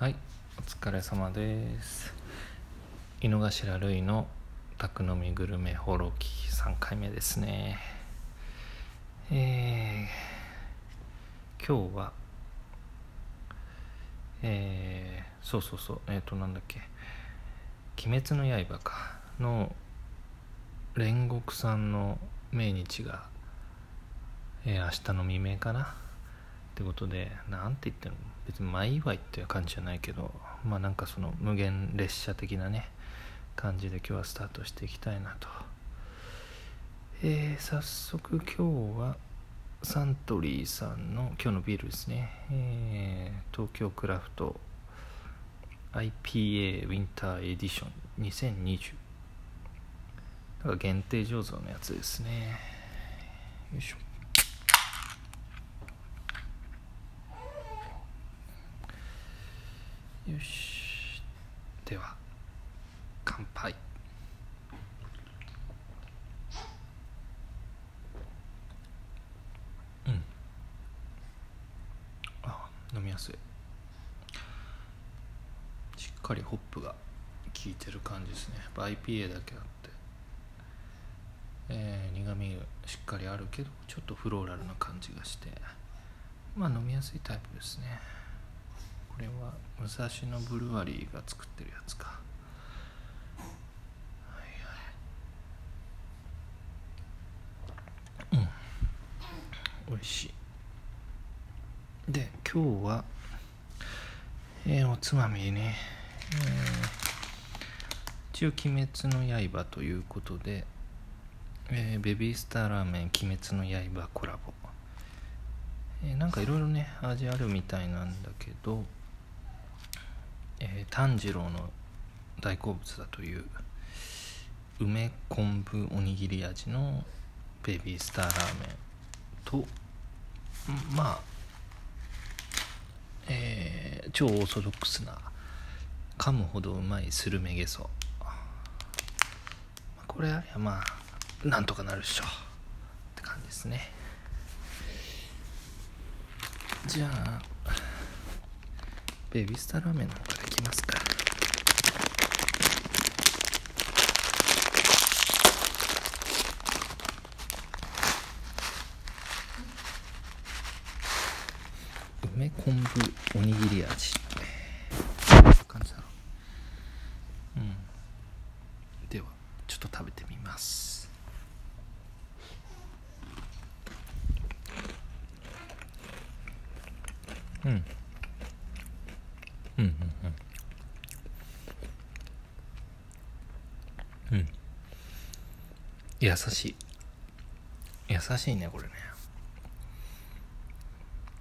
はいお疲れ様です。井の頭類の宅飲みグルメ放浪記3回目ですね。えー、今日はえー、そうそうそうえっ、ー、となんだっけ「鬼滅の刃か」の煉獄さんの命日が、えー、明日の未明かな。ってことで何て言ってるの別に前祝いっていう感じじゃないけどまあなんかその無限列車的なね感じで今日はスタートしていきたいなと。えー、早速今日はサントリーさんの今日のビールですね、えー、東京クラフト IPA ウィンターエディション2020だか限定醸造のやつですね。よいしょ。よし。では乾杯。うん。あ飲みやすい。しっかりホップが効いてる感じですね。IPA だけあって。えー、苦みしっかりあるけどちょっとフローラルな感じがして。まあ飲みやすいタイプですね。れは武蔵野ブルワリーが作ってるやつか。はいはい。うん。美味しい。で今日はえー、おつまみね、えー、一応「鬼滅の刃」ということで、えー、ベビースターラーメン「鬼滅の刃」コラボ、えー、なんかいろいろね味あるみたいなんだけどえー、炭治郎の大好物だという梅昆布おにぎり味のベビースターラーメンとまあえー、超オーソドックスな噛むほどうまいスルメゲソ。これありゃまあなんとかなるっしょ。って感じですね。じゃあベビースターラーメンの方きますか。梅昆布おにぎり味。感じだろううん。ではちょっと食べてみます。うん。うんうんうんうん優しい。優しいねこれね。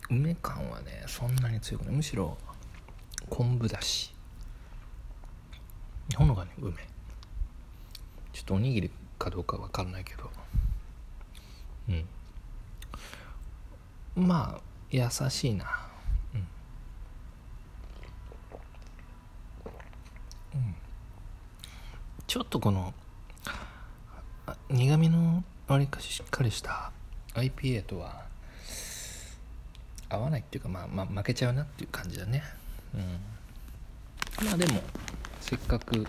梅感はねそんなに強くない。むしろ昆布だし。ほのかに梅。ちょっとおにぎりかどうかわかんないけど。うん。まあ優しいな。うん。ちょっとこの苦みのわりかししっかりした IPA とは合わないっていうかまあ、まあ、負けちゃうなっていう感じだね。うん。まあでもせっかく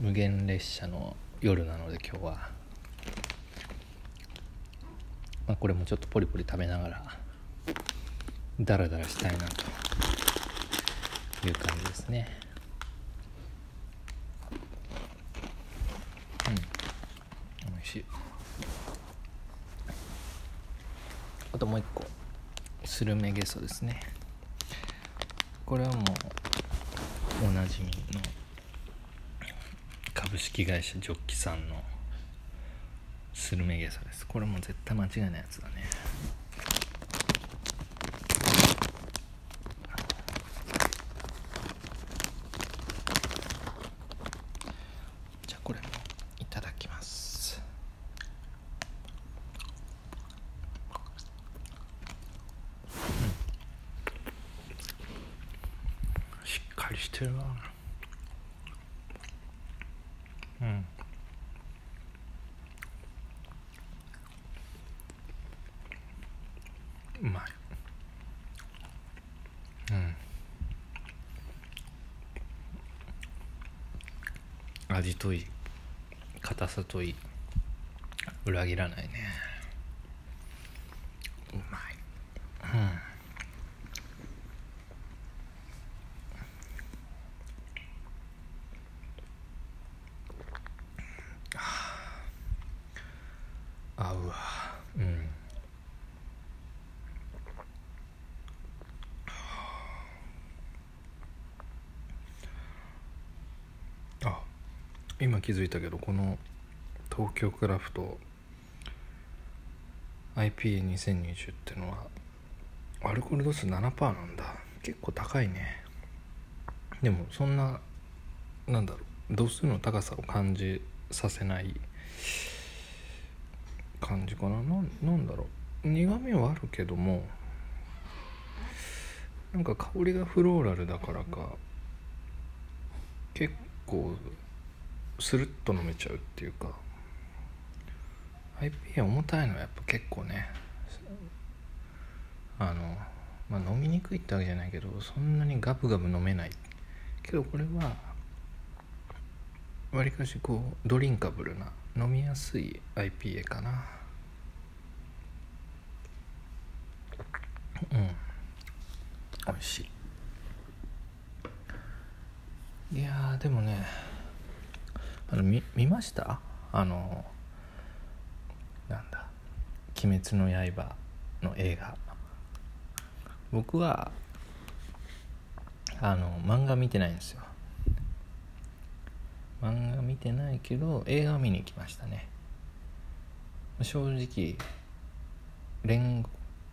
無限列車の夜なので今日は、まあ、これもちょっとポリポリ食べながらダラダラしたいなという感じですね。し。あともう一個。スルメゲソですね。これはもうおなじみの株式会社ジョッキさんのスルメゲソです。これも絶対間違いないやつだね。てるなうん。うまい。うん。味といい。硬さといい。裏切らないね。合うわ。うん。あ今気づいたけどこの東京クラフト IPA2020 ってのはアルコール度数7%なんだ。結構高いね。でもそんななんだろう度数の高さを感じさせない感じかな。ななんだろう。苦みはあるけどもなんか香りがフローラルだからか結構スルッと飲めちゃうっていうか IPA 重たいのはやっぱ結構ねあのまあ飲みにくいってわけじゃないけどそんなにガブガブ飲めない。けどこれはわりかしこうドリンカブルな飲みやすい IPA かな。うん。美味しい。いやーでもねあの見見ました？あのなんだ「鬼滅の刃」の映画。僕はあの漫画見てないんですよ。漫画見てないけど映画を見に行きましたね。正直煉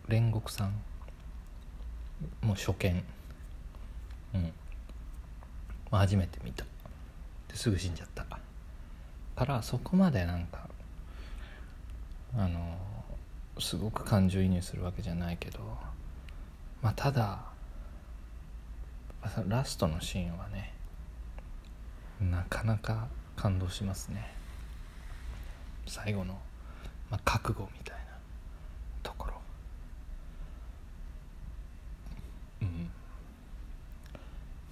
煉獄さん。もう初見。うん、まあ、初めて見た。ですぐ死んじゃった。からそこまでなんかあのすごく感情移入するわけじゃないけどまあただラストのシーンはねなかなか感動しますね。最後の、まあ、覚悟みたいなところ。うん。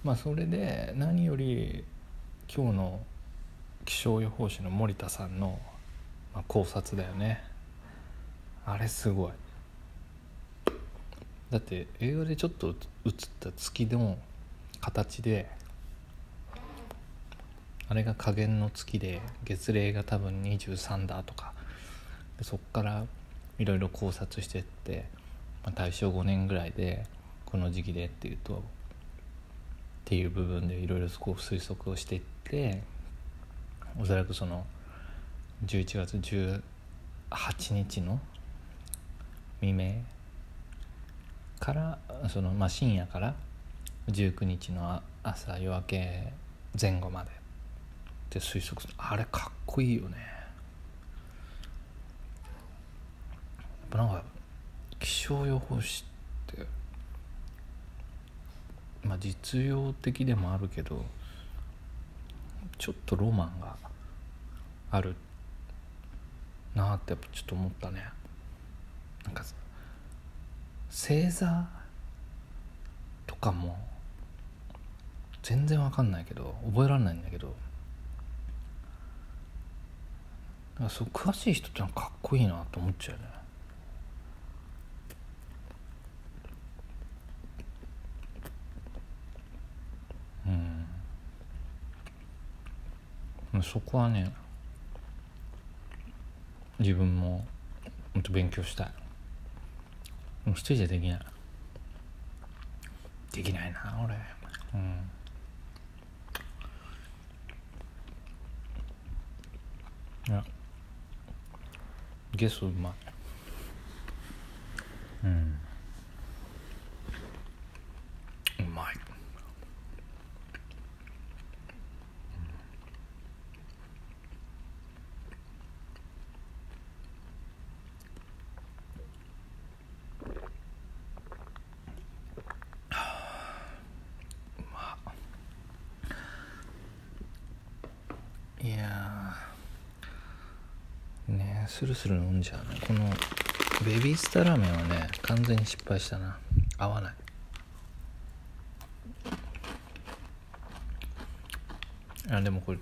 まあそれで何より今日の気象予報士の森田さんの、まあ、考察だよね。あれすごい。だって映画でちょっと映った月の形であれが加減の月で月齢が多分23だとかそっからいろいろ考察してって、まあ、大正5年ぐらいでこの時期でっていうとっていう部分でいろいろ推測をしていっておそらくその11月18日の未明からその、まあ、深夜から19日の朝夜明け前後までって推測する。あれかっこいいよね。やっぱなんか気象予報士ってまあ実用的でもあるけどちょっとロマンがあるなあってやっぱちょっと思ったね。なんか星座とかも全然わかんないけど覚えられないんだけどなんかそう詳しい人ってのはかっこいいなと思っちゃうね。うん。そこはね自分ももっと勉強したい。もう一人じゃできない。できないな俺。うん。いや。ゲソうまい。うんうまいいやーねスルスル飲んじゃうね。このベビースターラーメンはね完全に失敗したな。合わない。あでもこれ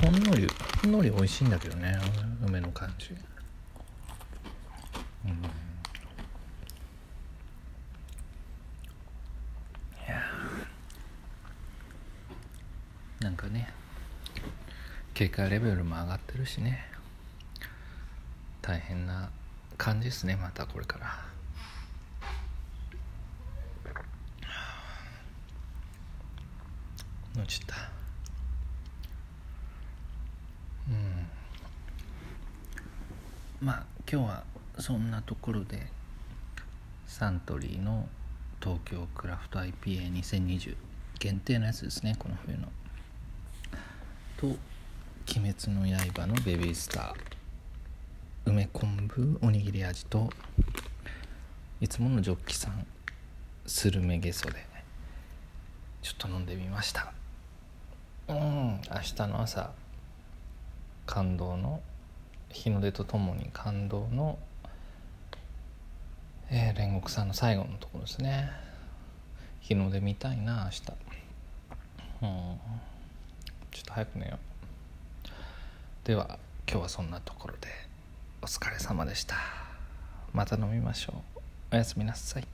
ほんのりほんのり美味しいんだけどね。梅の感じ。うん。いやなんかね警戒レベルも上がってるしね。大変な感じですねまたこれから。落ちた。うん。まあ今日はそんなところでサントリーの東京クラフト IPA2020 限定のやつですねこの冬の。と「鬼滅の刃」のベビースター。梅昆布おにぎり味といつものジョッキさんスルメゲソでちょっと飲んでみました。うん明日の朝感動の日の出とともに感動の、えー、煉獄さんの最後のところですね。日の出見たいな明日。うん。ちょっと早く寝よう。では今日はそんなところで。お疲れ様でした。また飲みましょう。おやすみなさい。